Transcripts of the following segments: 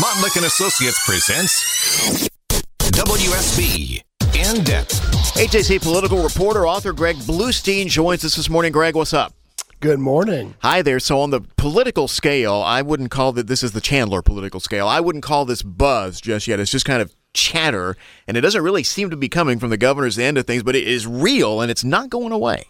Montlick and Associates presents WSB In Depth. AJC political reporter, author Greg Bluestein joins us this morning. Greg, what's up? Good morning. Hi there. So, on the political scale, I wouldn't call that this is the Chandler political scale. I wouldn't call this buzz just yet. It's just kind of chatter, and it doesn't really seem to be coming from the governor's end of things, but it is real and it's not going away.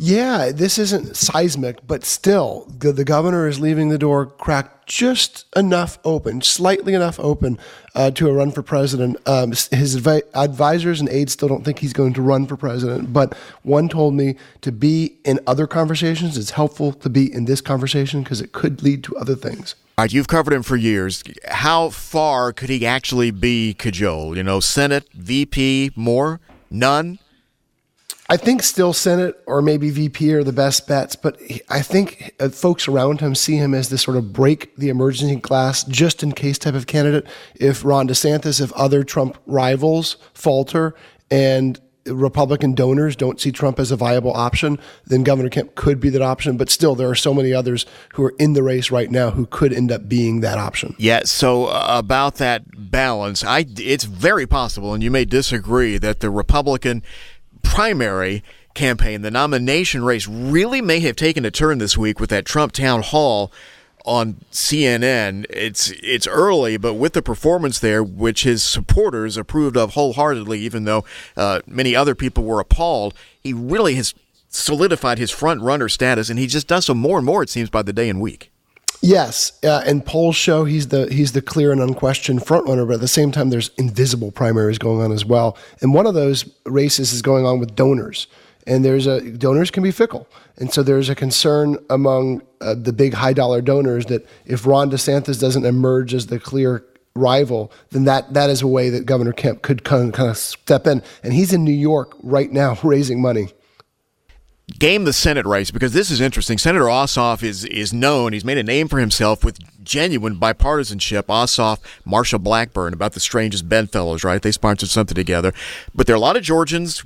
Yeah, this isn't seismic, but still, the, the governor is leaving the door cracked just enough open, slightly enough open uh, to a run for president. Um, his advi- advisors and aides still don't think he's going to run for president, but one told me to be in other conversations. It's helpful to be in this conversation because it could lead to other things. All right, you've covered him for years. How far could he actually be cajoled? You know, Senate, VP, more? None? I think still Senate or maybe VP are the best bets, but I think uh, folks around him see him as this sort of break the emergency glass just in case type of candidate. If Ron DeSantis, if other Trump rivals falter and Republican donors don't see Trump as a viable option, then Governor Kemp could be that option. But still, there are so many others who are in the race right now who could end up being that option. Yeah. So uh, about that balance, I it's very possible, and you may disagree that the Republican primary campaign, the nomination race, really may have taken a turn this week with that Trump town hall on CNN. It's it's early, but with the performance there, which his supporters approved of wholeheartedly, even though uh, many other people were appalled, he really has solidified his front runner status, and he just does so more and more. It seems by the day and week. Yes, uh, and polls show he's the he's the clear and unquestioned frontrunner. But at the same time, there's invisible primaries going on as well. And one of those races is going on with donors. And there's a donors can be fickle, and so there's a concern among uh, the big high dollar donors that if Ron DeSantis doesn't emerge as the clear rival, then that that is a way that Governor Kemp could kind of, kind of step in. And he's in New York right now raising money game the Senate race because this is interesting. Senator Ossoff is is known; he's made a name for himself with genuine bipartisanship. Ossoff, Marsha Blackburn, about the strangest bedfellows, right? They sponsored something together, but there are a lot of Georgians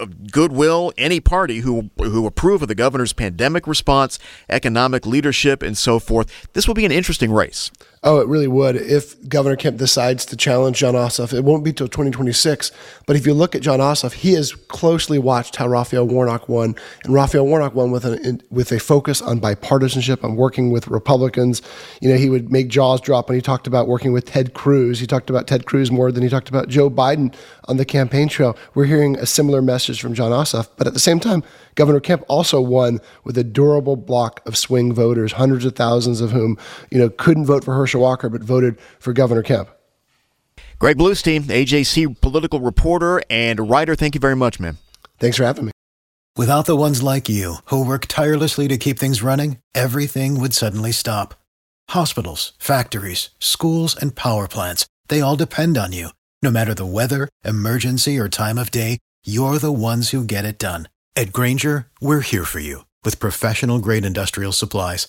of goodwill, any party who who approve of the governor's pandemic response, economic leadership, and so forth. This will be an interesting race. Oh, it really would. If Governor Kemp decides to challenge Jon Ossoff, it won't be till 2026. But if you look at Jon Ossoff, he has closely watched how Raphael Warnock won, and Raphael Warnock won with a with a focus on bipartisanship, on working with Republicans. You know, he would make jaws drop when he talked about working with Ted Cruz. He talked about Ted Cruz more than he talked about Joe Biden on the campaign trail. We're hearing a similar message from Jon Ossoff, but at the same time, Governor Kemp also won with a durable block of swing voters, hundreds of thousands of whom, you know, couldn't vote for Herschel Walker but voted for Governor Kemp. Greg Bluestein, AJC political reporter and writer. Thank you very much, man. Thanks for having me. Without the ones like you who work tirelessly to keep things running, everything would suddenly stop. Hospitals, factories, schools, and power plants, they all depend on you. No matter the weather, emergency, or time of day, you're the ones who get it done. At Grainger, we're here for you with professional grade industrial supplies.